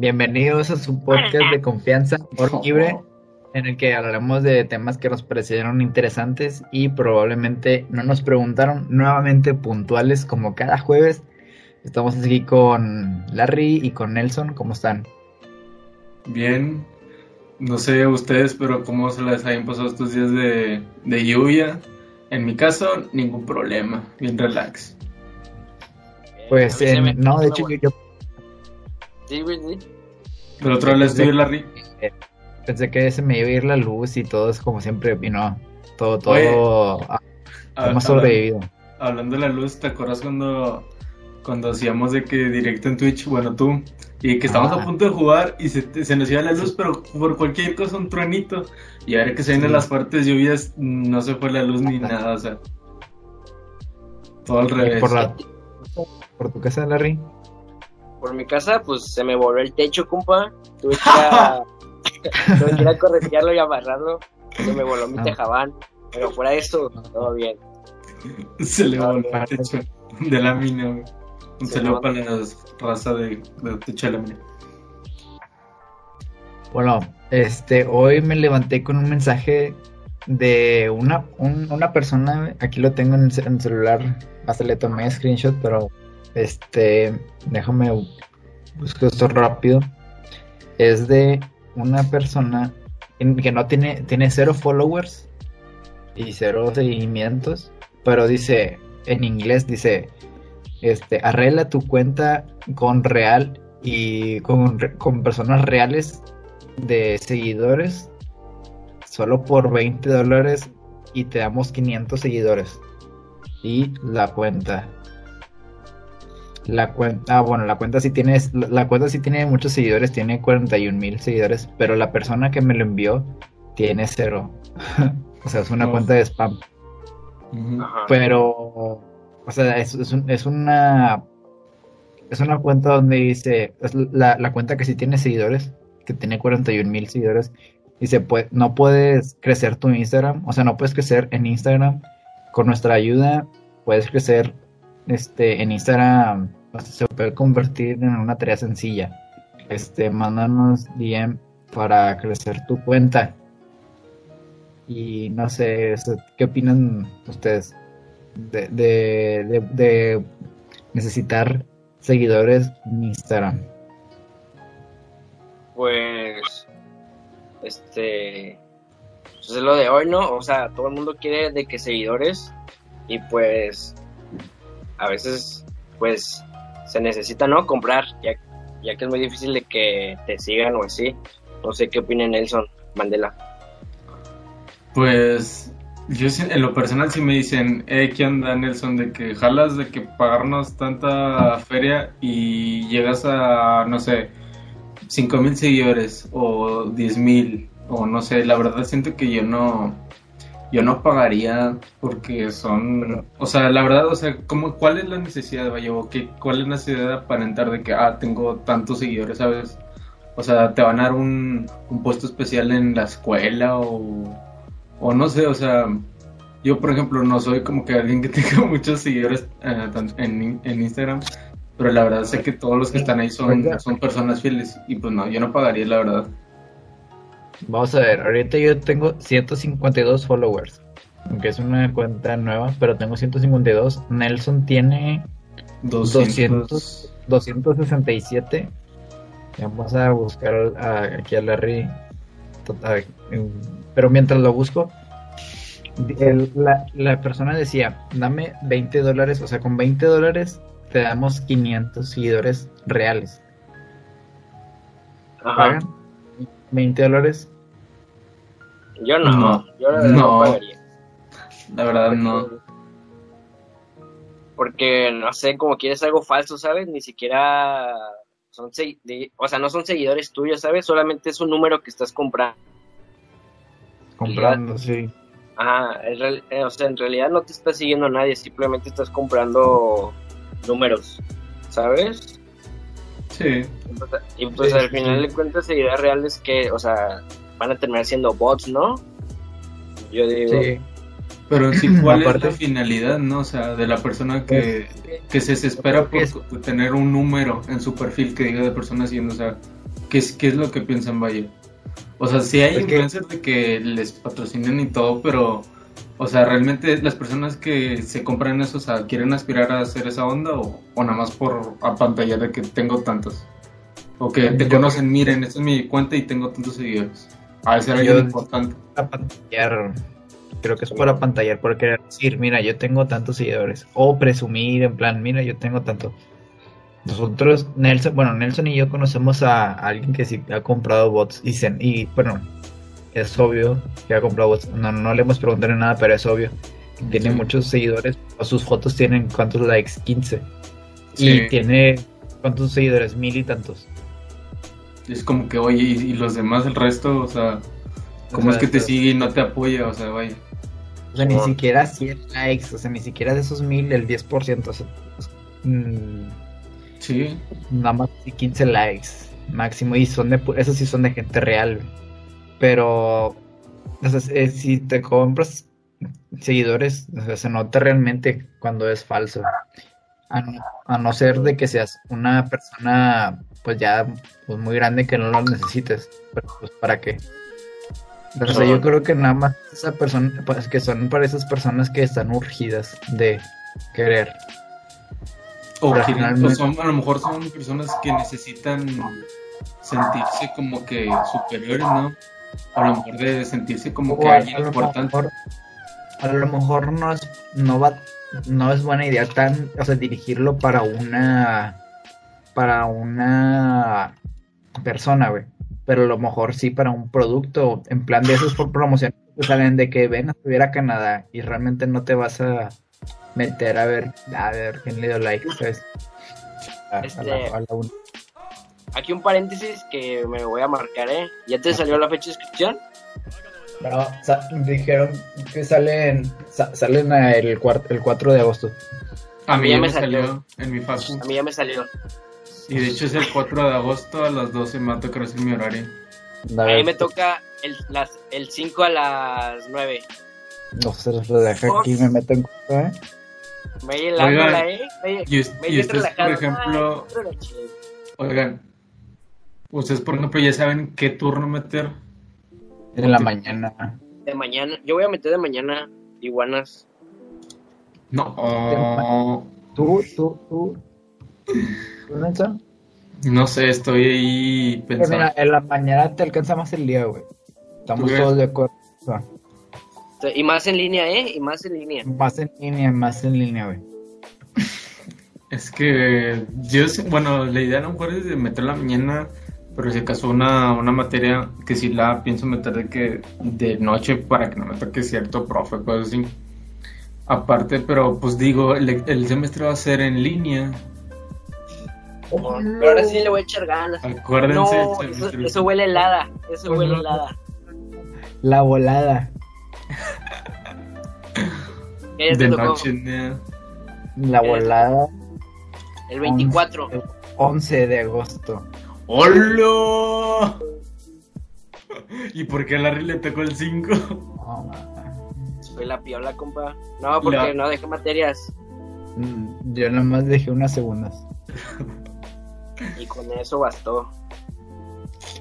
Bienvenidos a su podcast de confianza por libre, en el que hablaremos de temas que nos parecieron interesantes y probablemente no nos preguntaron nuevamente puntuales como cada jueves. Estamos aquí con Larry y con Nelson. ¿Cómo están? Bien. No sé ustedes, pero cómo se les hayan pasado estos días de, de lluvia. En mi caso, ningún problema. Bien relax. Pues, eh, no, de hecho, yo, yo Sí, güey, sí. Pero otra vez Larry. pensé que se me iba a ir la luz y todo es como siempre, y no, todo, todo, ah, Ah, hemos sobrevivido. Hablando de la luz, ¿te acuerdas cuando, cuando hacíamos de que directo en Twitch, bueno tú, y que estábamos Ah. a punto de jugar y se, se nos iba la luz, pero por cualquier cosa un truenito, y ahora que se vienen Sí. las fuertes lluvias, no se fue la luz ni nada, o sea, todo al revés. por, la, por tu casa, Larry. Por mi casa, pues se me voló el techo, compa. Tuve que ir a, tuve que ir a corretearlo y amarrarlo. Se me voló mi Ah. tejabán. Pero fuera de eso, todo bien. Se le voló el techo de la mina, güey. Un saludo para la raza de, de techo de la mina. Bueno, este, hoy me levanté con un mensaje de una, un- una persona, aquí lo tengo en el, ce- en el celular, hasta le tomé screenshot, pero este, déjame buscar esto rápido. Es de una persona que no tiene, tiene cero followers y cero seguimientos, pero dice, en inglés dice, este, arregla tu cuenta con real y con, con personas reales de seguidores solo por 20 dólares y te damos 500 seguidores y la cuenta la cuenta ah, bueno la cuenta sí tiene la, cuenta sí tiene muchos seguidores tiene 41 mil seguidores pero la persona que me lo envió tiene cero. O sea es una Oh. cuenta de spam. Pero, o sea, es, es, un- es una es una cuenta donde dice, es la, la cuenta que sí tiene seguidores, que tiene 41 mil seguidores, dice, pues no puedes crecer tu Instagram, o sea, no puedes crecer en Instagram, con nuestra ayuda puedes crecer este en Instagram, sea, se puede convertir en una tarea sencilla. Este, mándanos DM para crecer tu cuenta. Y no sé, ¿qué opinan ustedes de, de, de, de necesitar seguidores en Instagram? Pues, este, pues es lo de hoy, ¿no? O sea, todo el mundo quiere de que seguidores y pues a veces, pues, se necesita, ¿no? Comprar, ya, ya que es muy difícil de que te sigan o así. No sé qué opina Nelson Mandela. Pues yo en lo personal sí me dicen, eh, ¿qué onda Nelson? De que jalas de que pagarnos tanta feria y llegas a, no sé, cinco mil seguidores o diez mil o no sé, la verdad siento que yo no, yo no pagaría porque son, o sea, la verdad, o sea, ¿cómo, ¿cuál es la necesidad, vaya, o qué, cuál es la necesidad de aparentar de que, ah, tengo tantos seguidores, ¿sabes? O sea, te van a dar un, un puesto especial en la escuela o, o no sé, o sea, yo por ejemplo no soy como que alguien que tenga muchos seguidores eh, en, en Instagram, pero la verdad sé que todos los que están ahí son, son personas fieles y pues no, yo no pagaría la verdad. Vamos a ver, ahorita yo tengo 152 followers, aunque es una cuenta nueva, pero tengo 152. Nelson tiene 200, 267. Vamos a buscar a- aquí a Larry. Pero mientras lo busco, el- la, la persona decía, dame 20 dólares, o sea, con 20 dólares te damos 500 seguidores reales. Ajá. ¿Pagan? 20 dólares. Yo no, No. yo la verdad no, No. pagaría. La verdad no. Porque, no sé, como quieres algo falso, ¿sabes? Ni siquiera son de- o sea, no son seguidores tuyos, ¿sabes? Solamente es un número que estás comprando. Comprando, sí. Ajá, real- eh, o sea, en realidad no te está siguiendo nadie, simplemente estás comprando números, ¿sabes? Sí. Y pues, Y pues Sí, al final sí. de cuentas seguidores reales que, o sea, van a terminar siendo bots, ¿no? Yo digo, Sí. Pero sí, ¿cuál es la finalidad, no? O sea, de la persona que, que se desespera por Es- tener un número en su perfil que diga de personas siguiendo, o sea, ¿qué es, qué es lo que piensan, vaya? O sea, sí hay que- influencers de que les patrocinen y todo, pero, o sea, realmente las personas que se compran eso, o sea, ¿quieren aspirar a hacer esa onda o, o nada más por apantallar de que tengo tantos? O que te Yo- conocen, miren, esta es mi cuenta y tengo tantos seguidores. A veces Yo- algo importante. apantallar. Creo que es por apantallar, por querer decir, mira, yo tengo tantos seguidores. O presumir, en plan, mira, yo tengo tanto. Nosotros, Nelson, bueno, Nelson y yo conocemos a alguien que sí ha comprado bots y, se- y bueno, es obvio que ha comprado. No, no le hemos preguntado nada, pero es obvio. Tiene Sí. muchos seguidores. o sus fotos tienen cuántos likes, 15. Sí. Y tiene cuántos seguidores, mil y tantos. Es como que, oye, y, y los demás, el resto, o sea, ¿cómo O es que te sigue y no te apoya? O sea, vaya. O sea, ni siquiera 100 likes, o sea, ni siquiera de esos mil, el 10%. O sea, pues, mm, Sí, nada más y 15 likes máximo y son de esos sí son de gente real pero o sea, si te compras seguidores o sea, se nota realmente cuando es falso. A no, a no ser de que seas una persona pues ya pues muy grande que no lo necesites. Pero pues para qué o sea, yo creo que nada más esa persona pues que son para esas personas que están urgidas de querer. O, son, a lo mejor son personas que necesitan sentirse como que superiores, ¿no? A lo mejor de sentirse como que O a- alguien a lo importante. mejor- a lo mejor no es, no va, no es buena idea tan, o sea, dirigirlo para una, para una persona, güey. Pero a lo mejor sí para un producto, en plan de esos por promoción que salen de que ven a estudiar a Canadá y realmente no te vas a meter a ver, a ver quién le dio like, pues. A, a Este- la- a la un- Aquí un paréntesis que me voy a marcar, ¿eh? ¿Ya te salió la fecha de inscripción? No, sa- dijeron que salen, sa- salen el, el 4 de agosto. A mí ya ya me salió salió. en mi facu. A mí ya me salió. Y de hecho es el 4 de agosto a las 12 me va a tocar hacer mi horario. A mí me toca el, las, el 5 a las 9. No se los deja aquí, me meto en cosa, ¿eh? Me helándola, ¿eh? Me, Y, me y ustedes, por ejemplo, Ay, relaché. oigan, ustedes, por ejemplo, ya saben qué turno meter. En la mañana. De mañana. Yo voy a meter de mañana iguanas. No, ¿Tú, tú, tú? ¿Tú, Nelson? no sé, estoy ahí pensando. mira, en la mañana te alcanza más el día, güey. Estamos ¿Tú todos de acuerdo. Y más en línea, ¿eh? Y más en línea. Más en línea, más en línea, güey. Es que yo, sé- bueno, la idea a lo mejor es de meter la mañana, pero si acaso una, una materia que sí la pienso meter de que de noche para que no me toque cierto profe, cosas así. Aparte, pero pues digo, el, el semestre va a ser en línea. Pero ahora sí le voy a echar ganas. Acuérdense. No, eso, huele helada. Eso Pues huele no. helada. La volada. ¿Qué te de noche, ¿no? La volada. El 24. 11, 11 de agosto. ¡Hola! ¿Y por qué a Larry le tocó el 5? No, Soy la piola, compa. No, porque La- no dejé materias. mm, Yo nada más dejé unas segundas. Y con eso bastó.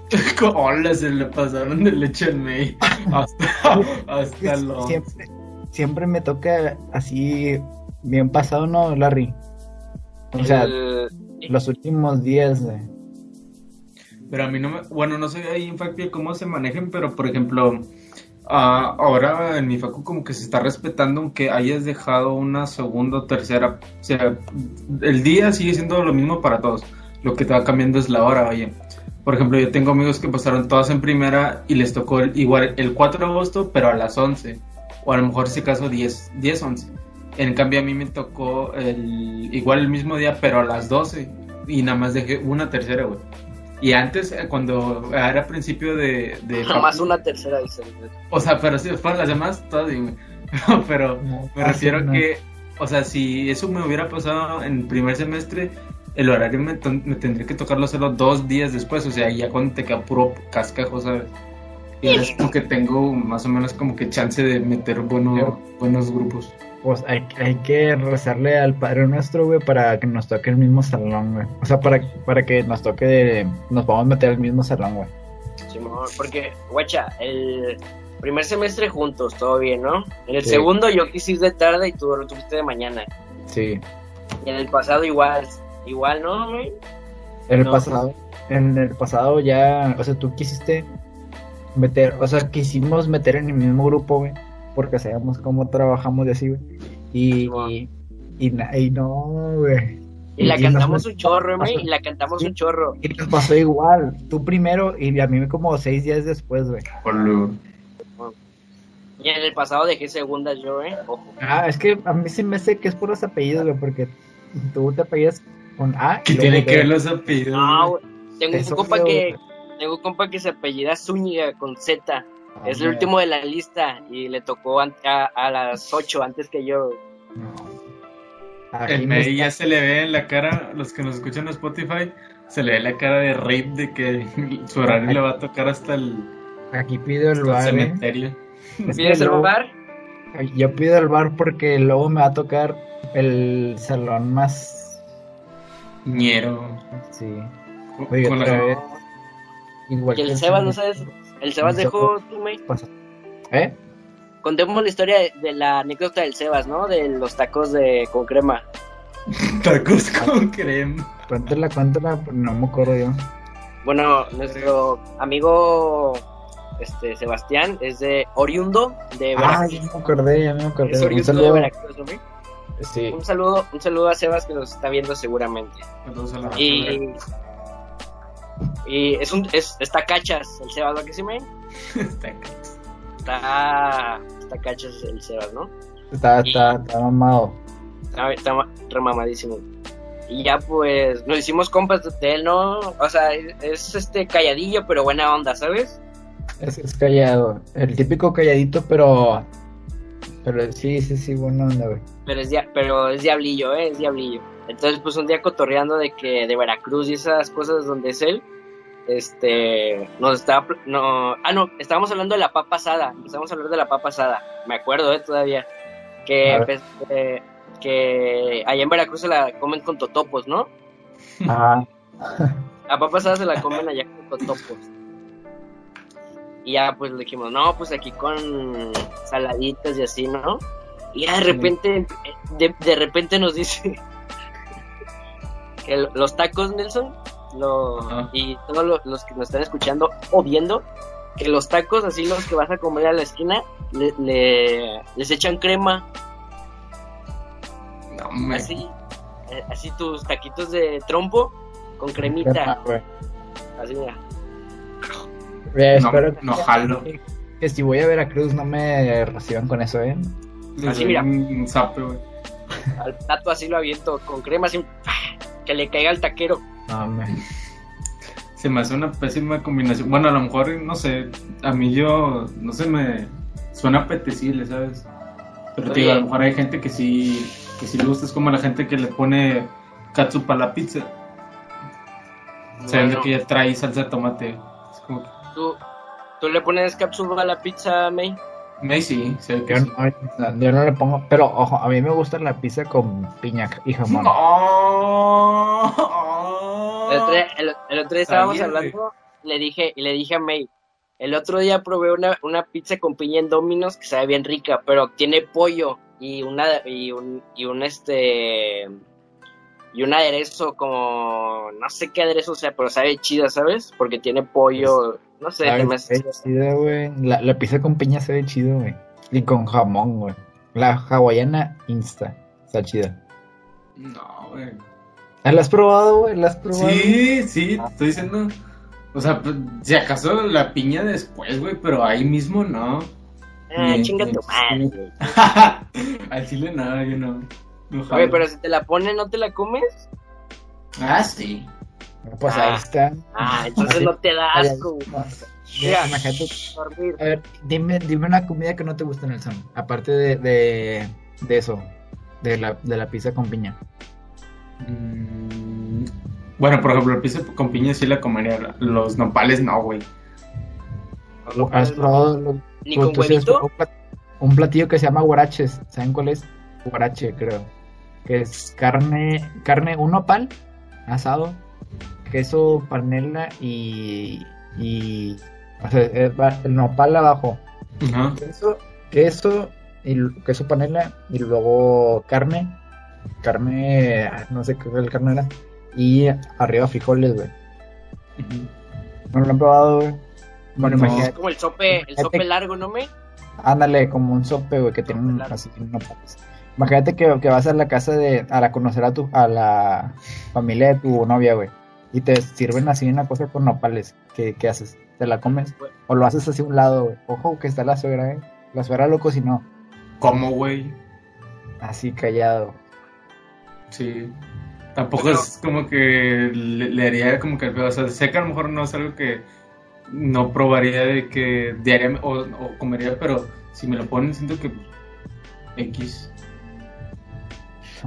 Hola, se le pasaron de leche al May. Hasta, hasta lo. Siempre, siempre me toca así bien pasado, ¿no, Larry? O sea, El- los últimos días de... Pero a mí no me. Bueno, no sé ahí en Factia cómo se manejen, pero por ejemplo, ah, ahora en mi facu como que se está respetando aunque hayas dejado una segunda o tercera. O sea, el día sigue siendo lo mismo para todos. Lo que te va cambiando es la hora, oye. Por ejemplo, yo tengo amigos que pasaron todas en primera y les tocó el- igual el 4 de agosto, pero a las 11. O a lo mejor, ese caso, 10, 10, 11. En cambio, a mí me tocó el, igual el mismo día, pero a las 12. Y nada más dejé una tercera, güey. Y antes, eh, cuando era principio de... de Nomás una tercera, dice. O sea, pero si fueron las demás, todas. Pero me refiero a que, o sea, si eso me hubiera pasado en primer semestre, el horario me tendría que tocarlo hacerlo dos días después. O sea, ya cuando te queda puro cascajo, ¿sabes? Y es como que tengo más o menos como que chance de meter bueno, buenos grupos. Pues hay, hay que rezarle al Padre Nuestro, güey, para que nos toque el mismo salón, güey. O sea, para, para que nos toque, nos vamos a meter al mismo salón, güey. Sí, porque, guacha, el primer semestre juntos, todo bien, ¿no? En el segundo yo quise ir de tarde y tú lo tuviste de mañana. Sí. Y en el pasado igual, igual, ¿no, güey? En el pasado, en el pasado ya, o sea, tú quisiste meter, o sea, quisimos meter en el mismo grupo, güey, porque sabíamos cómo trabajamos de así, güey. Y, y, no, güey. Y la cantamos un chorro, güey, y la cantamos un chorro. Y nos pasó igual, tú primero y a mí como seis días después, güey. Y en el pasado dejé segundas yo, ¿eh? Ojo. Ah, es que a mí sí me sé que es por los apellidos, güey, porque tú te apellidas con A. ¿Qué tiene que ver los apellidos? No, güey. Tengo un compa que, tengo un compa que se apellida Zúñiga con Z. es el último de la lista y le tocó a, a, las 8 antes que yo. No. El May ya se le ve en la cara, los que nos escuchan en Spotify, se le ve la cara de rape de que su horario le va a tocar hasta el, Aquí pido el bar. ¿eh? Cementerio. ¿Pides el bar? Yo pido el bar porque luego me va a tocar el salón más ñero. Sí. Oye, otra vez. Igual el Sebas, ¿no sabes? El Sebas dejó tu mail. ¿Eh? Contemos la historia de, la anécdota del Sebas, ¿no? De los tacos de con crema. tacos con crema. Cuéntala, cuéntala, no me acuerdo yo. Bueno, nuestro amigo este Sebastián es de oriundo de Veracruz. Ah, ya me acordé, ya me acordé. Es oriundo un saludo. de Veracruz, ¿no? Sí. Un saludo, un saludo a Sebas que nos está viendo seguramente. Y, y es un es, está cachas el Sebas, ¿no que sí me? está Está está cachas el Sebas, ¿no? Está, está, está mamado. Está, está remamadísimo. Y ya pues nos hicimos compas de él, ¿no? O sea, es este calladillo pero buena onda, ¿sabes? Es, callado. El típico calladito, pero. Pero sí, sí, sí, bueno onda, güey. Pero es, pero es diablillo, ¿eh? Es diablillo. Entonces, pues un día cotorreando de que de Veracruz y esas cosas donde es él, este, nos estaba, no, ah, no, estábamos hablando de la papa asada, empezamos a hablar de la papa asada, me acuerdo, ¿eh? Todavía, que, eh, que allá en Veracruz se la comen con totopos, ¿no? Ajá. La papa asada se la comen allá con totopos. Y ya pues le dijimos, no, pues aquí con saladitas y así, ¿no? Y ya de repente, de, repente nos dice que los tacos, Nelson, lo, y todos los, que nos están escuchando o viendo, que los tacos, así los que vas a comer a la esquina, le, les echan crema. No, así, eh, así tus taquitos de trompo con cremita. así, mira espero no, jalo. Que, si voy a Veracruz no me reciban con eso, ¿eh? Así, mira. Un zape, güey. Al plato así lo aviento con crema, así, que le caiga al taquero. No, Se me hace una pésima combinación. Bueno, a lo mejor, no sé, a mí yo, no sé, me suena apetecible, ¿sabes? Pero digo, a lo mejor hay gente que sí, que sí le gusta, es como la gente que le pone katsup a la pizza. Sabiendo que ya trae salsa de tomate. Es como que ¿Tú, ¿Tú le pones cápsula a la pizza, May? May sí, sé que yo, No, le pongo, pero ojo, a mí me gusta la pizza con piña y jamón. El, otro día, estábamos hablando, le dije, y le dije a May, el otro día probé una, una pizza con piña en Domino's que sabe bien rica, pero tiene pollo y una y un, y un este y un aderezo como no sé qué aderezo sea, pero sabe chida, ¿sabes? Porque tiene pollo, no sé, más. Chida, güey. La, la, pizza con piña se ve chido, güey. Y con jamón, güey. La hawaiana insta, está chida. No, güey. ¿La has probado, güey? ¿La has probado? Sí, sí, te estoy diciendo. O sea, pues, si acaso la piña después, güey, pero ahí mismo no. Ah, chinga tu madre, Al chile nada, yo no. Oye, pero si te la ponen, ¿no te la comes? Ah, sí. Pues ahí ah. está. Ah, entonces no te da asco. Mira, a ver, dime, dime una comida que no te gusta en el son, aparte de, de, de eso, de la, de la pizza con piña. Mm, bueno, por ejemplo, la pizza con piña sí la comería, los nopales no, güey. ¿Has probado Ni con has huevito. un platillo que se llama guaraches? ¿Saben cuál es? Guarache, creo. Que es carne, carne, un nopal asado, queso, panela y, y o sea, eh, el nopal abajo, queso, queso y queso panela y luego carne, carne, ah, no sé qué carne era, y arriba frijoles, güey. No lo han probado, güey. Bueno, No. imagínate, Como el sope, el sope largo, ¿no me? ándale, como un sope, güey, que tiene un, así nopales. Imagínate que, que vas a la casa de, a la conocer a tu, a la familia de tu novia, güey, y te sirven así una cosa con nopales. ¿Qué, qué haces? ¿Te la comes? ¿O lo haces así a un lado, güey? Ojo que está la suegra, eh. La suegra lo cocinó. ¿Cómo, güey? Así callado. Sí. Tampoco Pero- es como que le, le haría como que. O sea, sé que a lo mejor no es algo que no probaría de que diariamente o, o comería, pero si me lo ponen siento que X.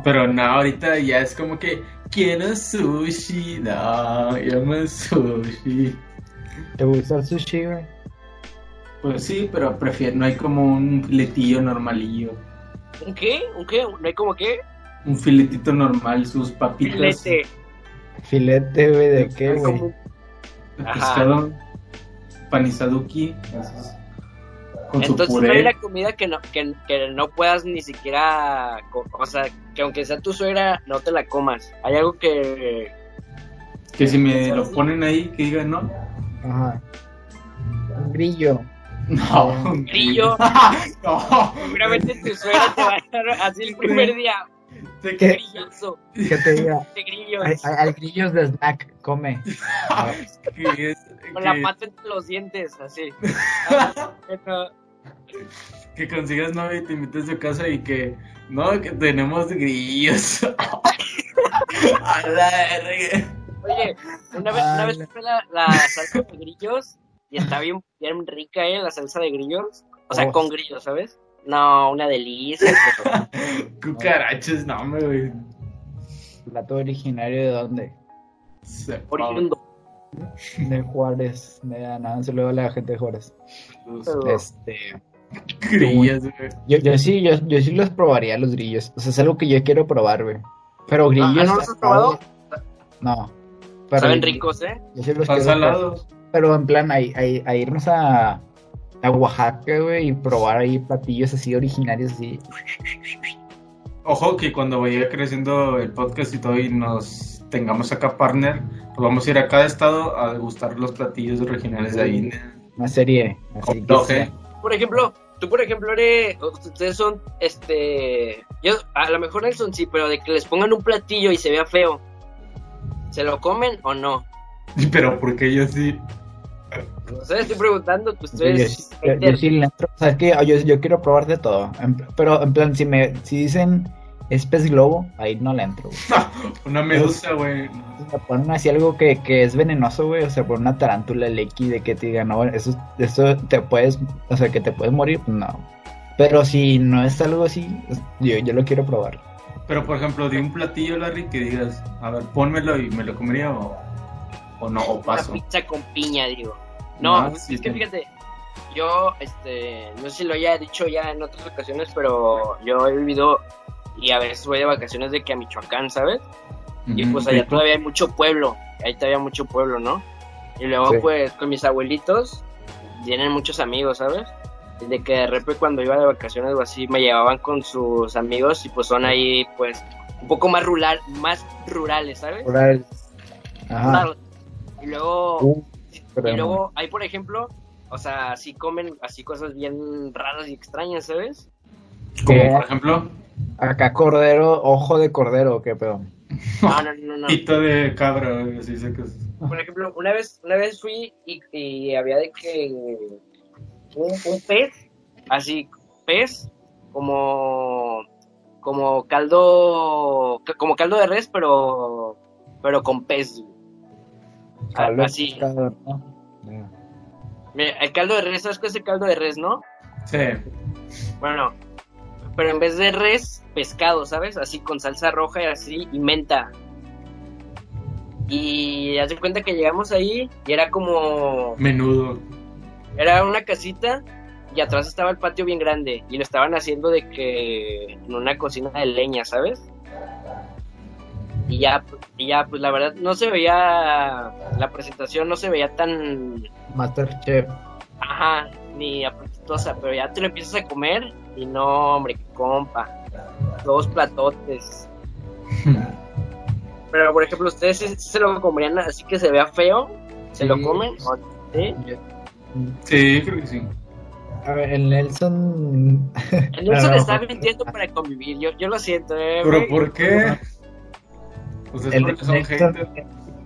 Pero no, ahorita ya es como que quiero sushi, no, yo me sushi. ¿Te gusta el sushi, güey? Pues sí, pero prefiero, no hay como un filetillo normalillo. ¿Un qué? ¿Un qué? ¿No hay como qué? Un filetito normal, sus papitas Filete. Filete, güey, ¿de qué, güey? como- pescado, panizaduki, esos, con su Entonces no hay una comida que no, que, que no puedas ni siquiera, o sea, que aunque sea tu suegra, no te la comas. Hay algo que... Que si me lo ponen ahí, que digan no. Ajá. Un grillo. No, Un grillo. no. Seguramente tu suegra te va a dar así el primer día. ¿De ¿Qué? Grilloso, ¿Qué te diga? de grillos. Hay grillos de snack, come. Que es- Con la que- pata entre los dientes, así. Bueno, que consigas novia y te invites a su casa y que no, que tenemos grillos. a la verga. Oye, una vez, una vez probé la, la salsa de grillos y está bien, bien rica, ¿eh? La salsa de grillos. O sea, Oh. con grillos, ¿sabes? No, una delicia. Cucarachas, no, me güey. Plato originario de dónde? Oriundo. De Juárez. De nada, se luego a la gente de Juárez. Los Este. Grillos, güey. Yo, yo sí, yo, yo sí los probaría los grillos. O sea, es algo que yo quiero probar, güey. Pero grillos. Ah, ¿no los has probado? No. Pero Saben ricos, ¿eh? Yo sí los Están quiero probar. salados. Pero en plan, a, a- a irnos a, a Oaxaca, güey, y probar ahí platillos así originarios, así. Ojo que cuando vaya creciendo el podcast y todo y nos tengamos acá partner, pues vamos a ir a cada estado a degustar los platillos originales de ahí. Una serie. Así que sea- Por ejemplo, tú, por ejemplo, eres. Ustedes son, este. Yo, a lo mejor Nelson sí, pero de que les pongan un platillo y se vea feo. ¿Se lo comen o no? Pero porque yo sí. No sé, estoy preguntando, pues Yo, ustedes. yo- yo sí le entro. O sea, es que yo, yo quiero probar de todo. En- pero en plan, si me si dicen es pez globo, ahí no le entro, güey. Una medusa, güey. Si me ponen así algo que, que es venenoso, güey. O sea, por una tarántula lequi de que te digan, no, eso, eso te puedes, o sea, que te puedes morir, pues no. Pero si no es algo así, yo, yo lo quiero probar. Pero por ejemplo, de un platillo, Larry, que digas, a ver, pónmelo y me lo comería o, o no, o Una paso. pizza con piña, digo. No, es sí, que sí. fíjate, yo, este, no sé si lo haya dicho ya en otras ocasiones, pero yo he vivido y a veces voy de vacaciones de que a Michoacán, ¿sabes? Y pues allá todavía hay mucho pueblo, ahí todavía hay mucho pueblo, ¿no? Y luego Sí. pues con mis abuelitos tienen muchos amigos, ¿sabes? Y de que de repente cuando iba de vacaciones o así me llevaban con sus amigos y pues son ahí pues un poco más rural, más rurales, ¿sabes? Probar- Ajá. Y luego Uh, y luego hay, por ejemplo, o sea, sí comen así cosas bien raras y extrañas, ¿sabes? Como por ejemplo, Acá cordero, ojo de cordero, qué pedo. No, no, no, no. pito de cabra, así sé que es. Por ejemplo, una vez, una vez fui y, y había de que un, un pez, así, pez, como como caldo, como caldo de res, pero pero con pez. Caldo Así. el caldo de res, ¿sabes qué es el caldo de res, no? Sí. Bueno, pero en vez de res, pescado, ¿sabes? Así con salsa roja y así, y menta. Y haz de cuenta que llegamos ahí y era como. Menudo. era una casita y atrás estaba el patio bien grande y lo estaban haciendo de que en una cocina de leña, ¿sabes? Y ya, y ya, pues la verdad no se veía, la presentación no se veía tan, Masterchef. ajá, ni pero ya te lo empiezas a comer y no, hombre, qué compa, dos platotes. Pero por ejemplo, ustedes se lo comerían así que se vea feo, se lo comen, ¿O- ¿sí? Sí, creo que sí. A ver, el Nelson. El Nelson está mintiendo para convivir, yo, yo lo siento, eh, ¿Pero güey. por qué? Pues es El porque son Nelson, haters.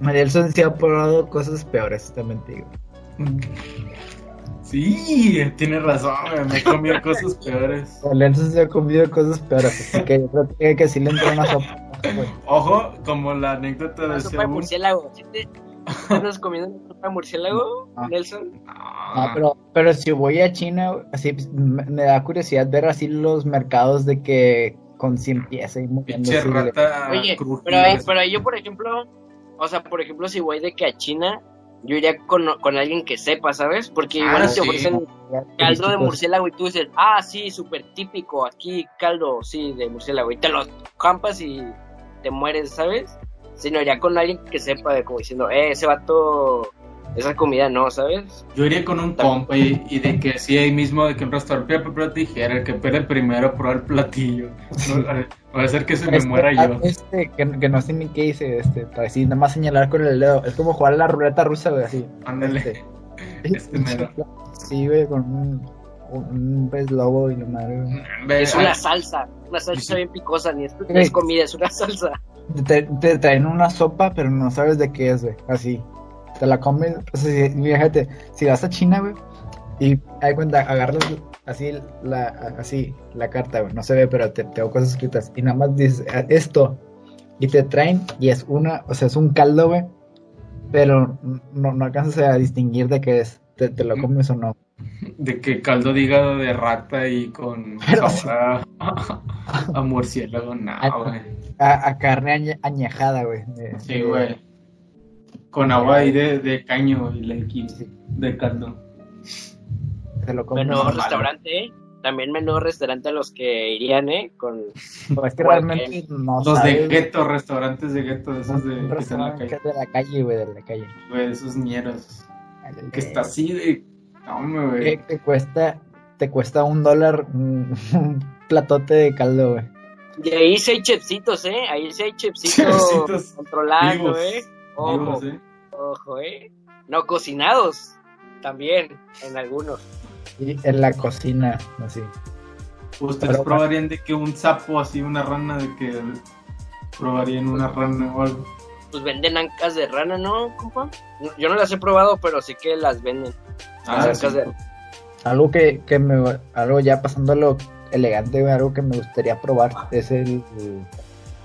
Nelson sí ha probado cosas peores, también te digo. Sí, tienes razón, me he comido cosas peores. Nelson se ha comido cosas peores, así que yo creo que, que sí le entró una sopa. güey. Ojo, como la anécdota de sopa de murciélago. ¿Sí te estás comiendo una sopa de murciélago, Ah. Nelson? No, pero, pero si voy a China, así me, me da curiosidad ver así los mercados de que con 100 piezas y moviéndose. rata Oye, pero pero ahí yo, por ejemplo, o sea, por ejemplo, si voy de que a China, yo iría con, con alguien que sepa, ¿sabes? Porque Ah, igual te sí. ofrecen caldo de murciélago y tú dices, ah, sí, súper típico, aquí caldo, sí, de murciélago, y te lo campas y te mueres, ¿sabes? Sino iría con alguien que sepa, de como diciendo, eh, ese vato, esa comida no, ¿sabes? Yo iría con un compa y, y de que sí, ahí mismo, de que un restaurante pero dijera el que pide primero prueba el platillo. Va a ser que se me Este, muera yo. Este, que, que no sé ni qué hice, este, para así, nada más señalar con el dedo. Es como jugar a la ruleta rusa, güey, así. Ándale. Este, Este mero. Sí, güey, con un, un pez lobo y la madre, Es una salsa, una salsa bien picosa, ni es, no es comida, es una salsa. Te, te traen una sopa, pero no sabes de qué es, güey. Así. Te la comes. O sea, si, fíjate, si vas a China, güey, y hay cuenta, agarras así la, así la carta, güey. No se ve, pero te tengo cosas escritas. Y nada más dices "Ah, esto. Y te traen, y es una, o sea, es un caldo, güey. Pero no, no alcanzas a distinguir de qué es. Te, te lo comes o no. de que caldo de hígado de rata y con Pero sabor a, a murciélago, no, güey. A, a carne añe- añejada, güey. Sí, güey. Con agua ahí de, de caño y le quise de caldo. Te lo. Menú restaurante, ¿eh? También menú restaurante a los que irían, ¿eh? Con... Pues es que realmente no Los de gueto, restaurantes de gueto, esos de un que están en la calle. de la calle, güey, de la calle. Güey, esos ñeros. Que Eh, está así de. No, que güey. te cuesta, te cuesta un dólar un, platote de caldo, güey. Y ahí sí hay chefcitos, ¿eh? Ahí sí hay chefcitos Chefcitos controlando, vivos. ¿eh? Ojo, Vivos, ¿eh? Ojo, ¿eh? No cocinados, también, en algunos. Y en la cocina, así. ¿Ustedes Pero- probarían de que un sapo así, una rana, de que probarían una rana o algo? Pues venden ancas de rana, ¿no, compa? No, Yo no las he probado, pero sí que las venden. Ah, Las sí. ancas de Algo que, que me, algo ya pasando a lo elegante, algo que me gustaría probar es el, el-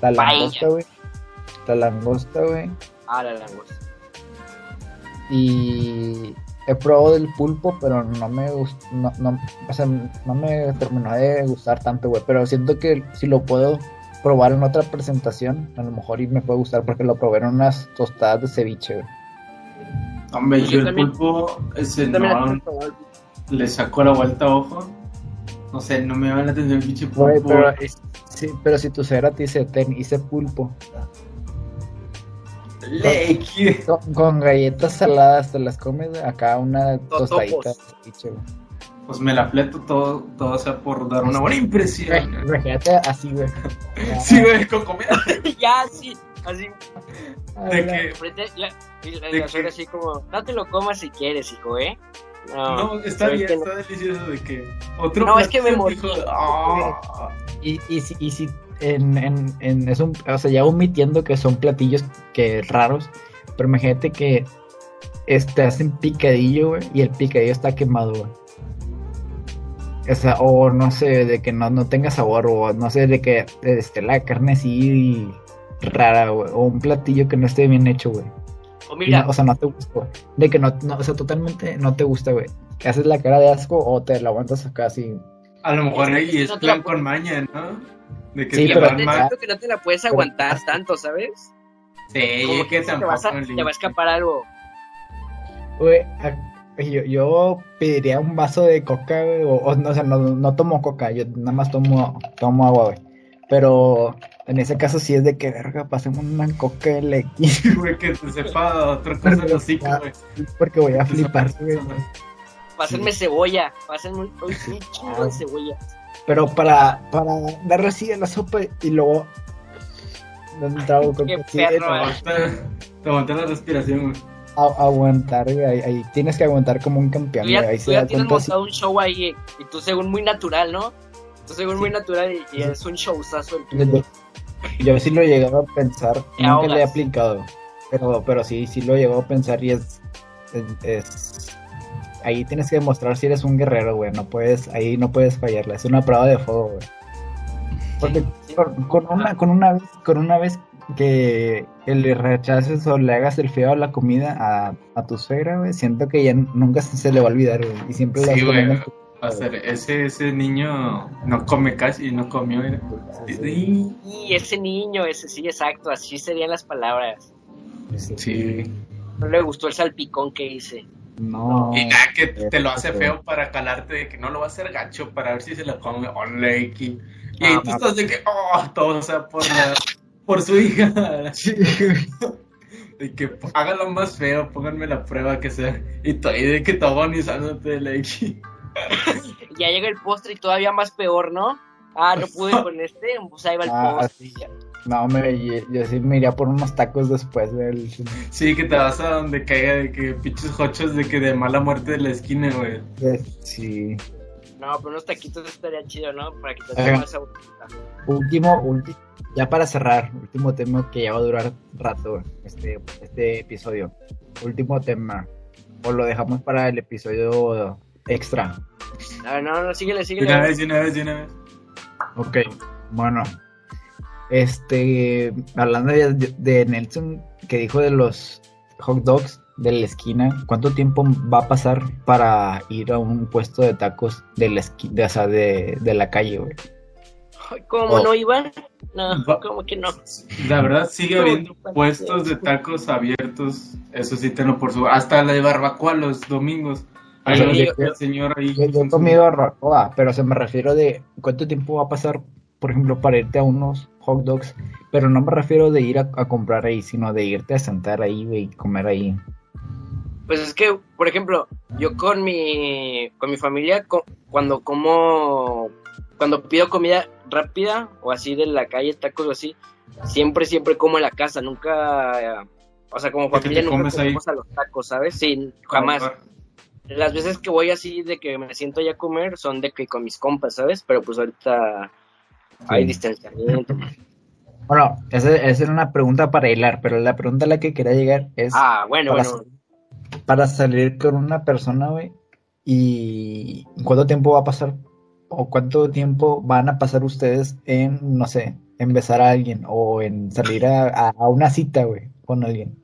la langosta, güey. La langosta, güey. Ah, la langosta. Y he probado el pulpo, pero no me gustó, no, no, o sea, no me terminó de gustar tanto, güey. Pero siento que si lo puedo probar en otra presentación, a lo mejor y me puede gustar porque lo probé en unas tostadas de ceviche, güey. Hombre, Yo yo el también- pulpo, ese no, le sacó la vuelta a ojo. No sé, no me llama la atención el pinche Güey, pulpo. pero, es- sí, pero si tu suegra te dice, ten, hice pulpo, Leque. con, con galletas saladas te las comes, acá una tostadita. Pues me la fleto todo, todo sea por dar una buena impresión. Imagínate así, güey. Sí, güey, con comida. ya, sí, así. De que, Frente, la, y la, ¿De la así como, no te lo comas si quieres, hijo, ¿eh? No, no, está bien, no. está delicioso de que otro No, es que me morí. hijo de- Ah. Y, y si, y si en, en, en es un, o sea, ya omitiendo que son platillos que raros, pero imagínate que este hacen picadillo, güey, y el picadillo está quemado, güey. O sea, o no sé, de que no, no tenga sabor, o no sé, de que esté la carne así rara, güey, o un platillo que no esté bien hecho, güey. O Y mira, no- o sea, no te gusta, güey. De que no, no, o sea, totalmente no te gusta, güey. Que haces la cara de asco o te la aguantas acá así. A lo mejor ahí es plan con maña, ¿no? De que Sí, te pero- más. siento que no te la puedes aguantar tanto, ¿sabes? Sí, Como que que te, vas a, te va a escapar algo. Yo, yo pediría un vaso de coca, güey, o, o no, o sea, no, no tomo coca, yo nada más tomo, tomo agua, güey. Pero en ese caso sí es de que, verga, pasemos una coca LX, Güey, que te sepa otra cosa en el hocico, güey. porque voy a flipar, güey. Pásenme cebolla, pásenme un, un un chingo de cebolla. Pero para, para darle así a la sopa y luego... un trago con Qué sí, perro, eh. Aguanta, te aguanta la respiración, güey. a- aguantar, güey, ahí, ahí tienes que aguantar como un campeón, Tú güey, ya, ahí tú se ya da tienes montado un show ahí y tú según muy natural, ¿no? Tú según muy natural y, y es un showzazo el Yo, tuyo. yo sí lo he llegado a pensar, nunca le he aplicado, pero, pero sí, sí lo he llegado a pensar y es, es, es- ahí tienes que demostrar si eres un guerrero, güey, no puedes, ahí no puedes fallarla, es una prueba de fuego, güey. Porque Sí. con, con una, con una vez, con una vez que le rechaces o le hagas el feo a la comida a, a tu suegra, güey, siento que ya nunca se, se le va a olvidar, güey, y siempre la Sí, tu- O sea, ese, ese niño no come casi, no comió. Sí. Y ese niño, ese sí, exacto, así serían las palabras. Sí. No le gustó el salpicón que hice. No. Y nada, que te lo hace feo para calarte de que no lo va a hacer gacho para ver si se lo come. Ole, y y ahí Ah, tú estás de que, oh, todo, o sea, por, la- por su hija. De que hágalo más feo, pónganme la prueba que sea. Y tú ahí de que te agonizándote de la X. Ya llega el postre y todavía más peor, ¿no? Ah, no pude con este, pues ahí va el Ah, postre. sí. No, me, yo, yo sí me iría por unos tacos después del... Sí, que te vas a donde caiga de que pinches hochos de que de mala muerte de la esquina, güey. Sí. No, pero unos taquitos estaría chido, ¿no? Para que te esa Último, ulti- ya para cerrar, último tema que ya va a durar rato este, este episodio. Último tema. O lo dejamos para el episodio extra. Ah, no, no, síguele, De síguele. una vez, de una vez, de una vez. Ok, bueno. Este, hablando de, de Nelson, que dijo de los hot dogs de la esquina, ¿cuánto tiempo va a pasar para ir a un puesto de tacos de la esquina, de, o sea, de, de la calle, güey? Ay, ¿Cómo Oh. no iban? No, Va- ¿cómo que no? La verdad sigue habiendo puestos de tacos abiertos, eso sí tengo por su... Hasta la de barbacoa los domingos. Ahí Sí, lo yo- deja el señor ahí. Yo, yo he comido barbacoa, pero se me refiero de cuánto tiempo va a pasar, por ejemplo, para irte a unos hot dogs, pero no me refiero de ir a, a comprar ahí, sino de irte a sentar ahí, güey, y comer ahí. Pues es que, por ejemplo, yo con mi, con mi familia, cuando como, cuando pido comida rápida o así de la calle, tacos o así, siempre, siempre como en la casa, nunca, o sea, como ¿De que familia nunca comes ahí? comemos a los tacos, ¿sabes? Sí, jamás. Las veces que voy así de que me siento ya a comer son de que con mis compas, ¿sabes? Pero pues ahorita hay distanciamiento. Bueno, esa, esa era una pregunta para hilar, pero la pregunta a la que quería llegar es Ah, bueno, para, bueno. para salir con una persona, güey, y cuánto tiempo va a pasar, o cuánto tiempo van a pasar ustedes en, no sé, en besar a alguien, o en salir a, a- a una cita, güey, con alguien.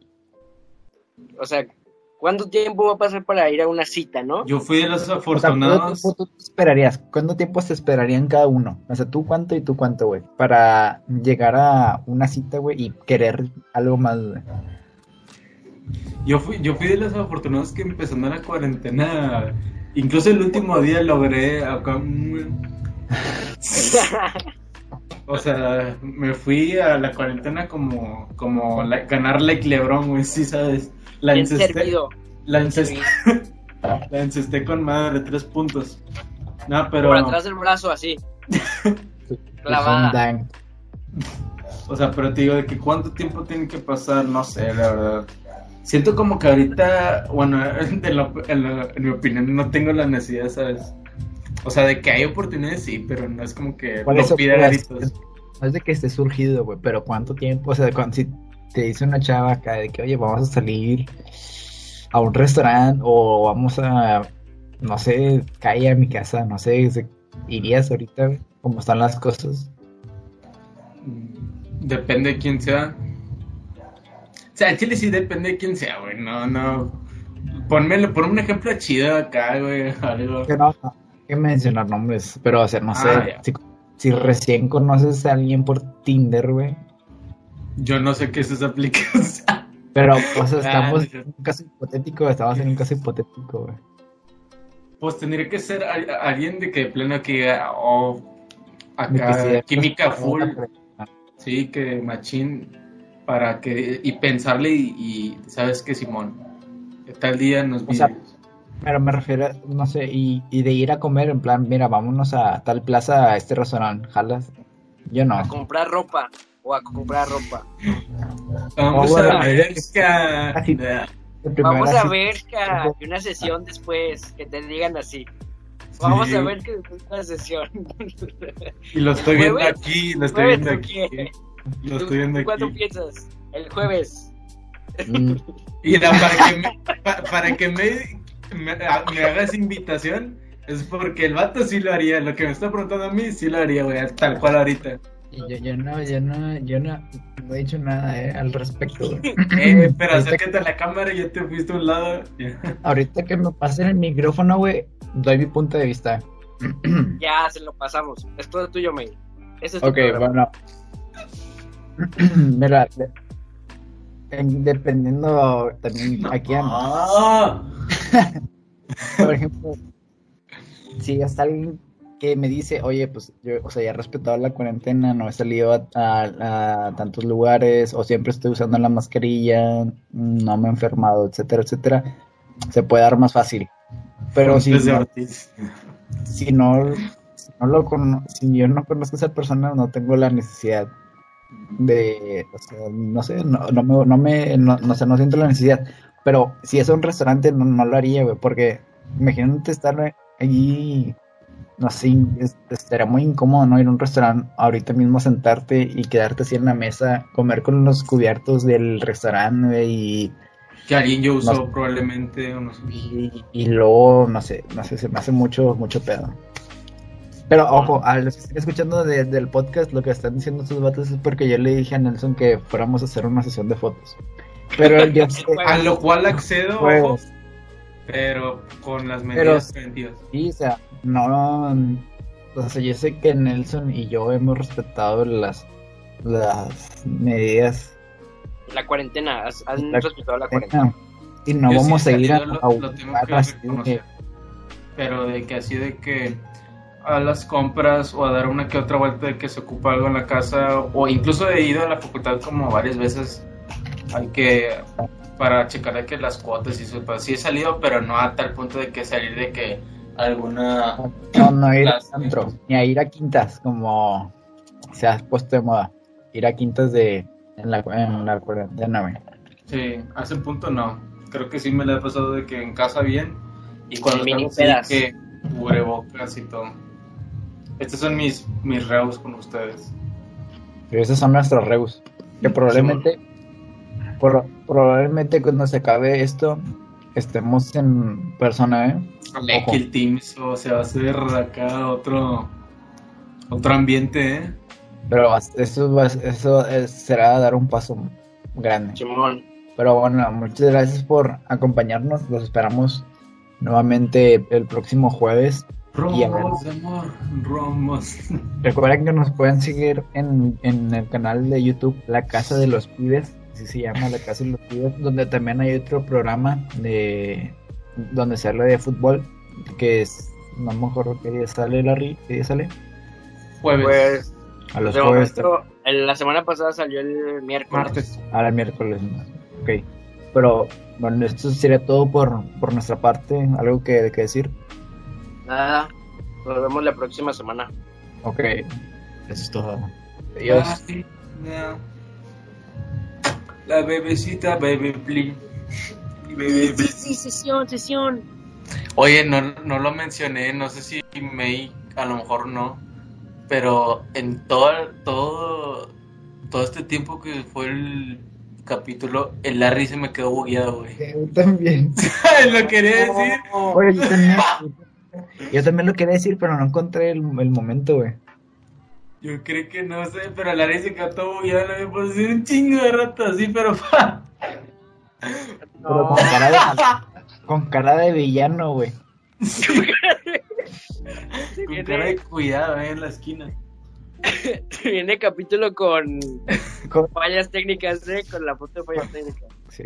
O sea, ¿cuánto tiempo va a pasar para ir a una cita, no? Yo fui de los O sea, ¿cuánto afortunados. tiempo tú te esperarías? ¿Cuánto tiempo se esperarían cada uno? O sea, tú cuánto y tú cuánto, güey, para llegar a una cita, güey, y querer algo más, güey. Yo fui, yo fui de los afortunados que empezando la cuarentena, incluso el último día logré acá un- O sea, me fui a la cuarentena como, como la- ganar like Lebron, güey, sí, ¿sabes? La encesté, la encesté, la encesté con madre, tres puntos. No, pero, Por atrás del brazo, así. Clavada. O sea, pero te digo, de que cuánto tiempo tiene que pasar, no sé, la verdad. Siento como que ahorita, bueno, de lo- en, lo- en mi opinión, no tengo la necesidad, ¿sabes? O sea, de que hay oportunidades, sí, pero no es como que lo eso, pida a gritos. No es de que esté surgido, güey, pero cuánto tiempo, o sea, cuando, si te dice una chava acá de que, oye, vamos a salir a un restaurante o vamos a, no sé, calle a mi casa, no sé, irías ahorita, cómo están las cosas. Depende de quién sea. O sea, chile sí depende de quién sea, güey. No, no. Ponmelo, pon un ejemplo chido acá, güey. Algo. Que no, que mencionar nombres, pero, o sea, no sé, Ah, si, si recién conoces a alguien por Tinder, güey, Yo no sé qué es esa aplicación. Pero, pues, Ah, estamos en un caso hipotético, estamos en un caso hipotético, güey. Pues tendría que ser al- alguien de que de plano que diga, oh, De que acá, sí, química full, sí, que machín, para que, y pensarle y, y, sabes que Simón, tal día nos O sea. Pero me refiero, no sé, y, y de ir a comer, en plan, mira, vámonos a tal plaza, a este restaurante, jalas. Yo no. A comprar ropa. O a comprar ropa. Vamos a bueno, ver, es que... así- Nah. De primera Vamos a sí- ver que y una sesión después, que te digan así. Vamos Sí. a ver que después de una sesión. Y lo estoy viendo ¿Jueves? aquí, lo estoy Jueves, viendo ¿tú aquí. Lo ¿Tú estoy viendo ¿Cuándo aquí. piensas? El jueves. Mm, Y la- para que me, para que me, me, me hagas invitación, es porque el vato sí lo haría. Lo que me está preguntando a mí, sí lo haría, güey, tal cual ahorita. y yo, yo no, yo no, yo no, no he dicho nada eh, al respecto. güey. Eh, pero acércate a la cámara y ya te fuiste a un lado. Ahorita que me pasen el micrófono, güey, doy mi punto de vista. Ya se lo pasamos. Es todo tuyo, May. Ese es Ok, bueno. Mira, de- en- dependiendo también aquí, Ah, por ejemplo, si hasta alguien que me dice, oye, pues yo, o sea, ya he respetado la cuarentena, no he salido a, a- a tantos lugares, o siempre estoy usando la mascarilla, no me he enfermado, etcétera, etcétera, se puede dar más fácil. Pero si Fuentes de no, si no, si no lo cono- si yo no conozco a esa persona, no tengo la necesidad de, o sea, no sé, no, no me, no me, no, no sé, no siento la necesidad. Pero si es un restaurante, no, no lo haría, güey, porque imagínate estar allí, no sé, es- estaría muy incómodo, ¿no? Ir a un restaurante ahorita mismo sentarte y quedarte así en la mesa, comer con los cubiertos del restaurante, güey, y Que alguien yo usó No. probablemente, o no sé. y, y luego, no sé, no sé, se me hace mucho, mucho pedo. Pero ojo, a los que estén escuchando de- del podcast, lo que están diciendo estos vatos es porque yo le dije a Nelson que fuéramos a hacer una sesión de fotos. Pero A lo cual accedo, Pues- ojo, pero con las medidas preventivas. sí, o sea, no, o sea, yo sé que Nelson y yo hemos respetado las, las medidas. La cuarentena. Has, has La- respetado la cuarentena. Y no Yo vamos a ir a, lo- que. Pero de que así de que a las compras o a dar una que otra vuelta de que se ocupa algo en la casa o incluso he ido a la facultad como varias veces hay que para checar de que las cuotas y eso pues sí he salido pero no a tal punto de que salir de que alguna No, no ir a Las- antro, ni a ir a quintas, como se ha puesto de moda. Ir a quintas de en la, en la cuarentena, güey. sí a ese punto no creo que sí me le ha pasado de que en casa bien y cuando así pedas. que cubrebocas y todo estos son mis mis reus con ustedes Pero esos son nuestros reus. Que probablemente, por- probablemente cuando se acabe esto, estemos en persona, ¿eh? Que el Teams o se va a hacer acá otro otro ambiente, ¿eh? Pero eso, va- eso es- será dar un paso grande. Pero bueno, muchas gracias por acompañarnos. Los esperamos nuevamente el próximo jueves. Romos de amor, romos. Recuerden que nos pueden seguir en, en el canal de YouTube La Casa de los Pibes, así se llama La Casa de los Pibes, donde también hay otro programa de donde se habla de fútbol, que es, no me acuerdo qué día sale Larry, qué día sale, Jueves. Pues, a los jueves, momento, el- la semana pasada salió el miércoles. martes. ahora el miércoles, ok, pero bueno, esto sería todo por, por nuestra parte, algo que, que decir, Nada. Nos vemos la próxima semana. ok, eso es todo, adiós. Ay, no. La bebecita, baby, please. Baby, please. sí, sesión, sesión. Oye, no, no lo mencioné, no sé si May, a lo mejor no, pero en todo, todo, todo este tiempo que fue el capítulo, el Larry se me quedó bugueado, güey. Yo también. lo quería decir. Oye, yo también, yo también lo quería decir, pero no encontré el, el momento, güey. Yo creo que no sé, pero el Larry se todo bugueado, le puse un chingo de rato así, pero pa. Pero con cara de, con cara de villano, güey. Con cara de cuidado, eh, en la esquina. Viene capítulo con Con- fallas técnicas, ¿eh? Con la foto de fallas técnicas. Sí.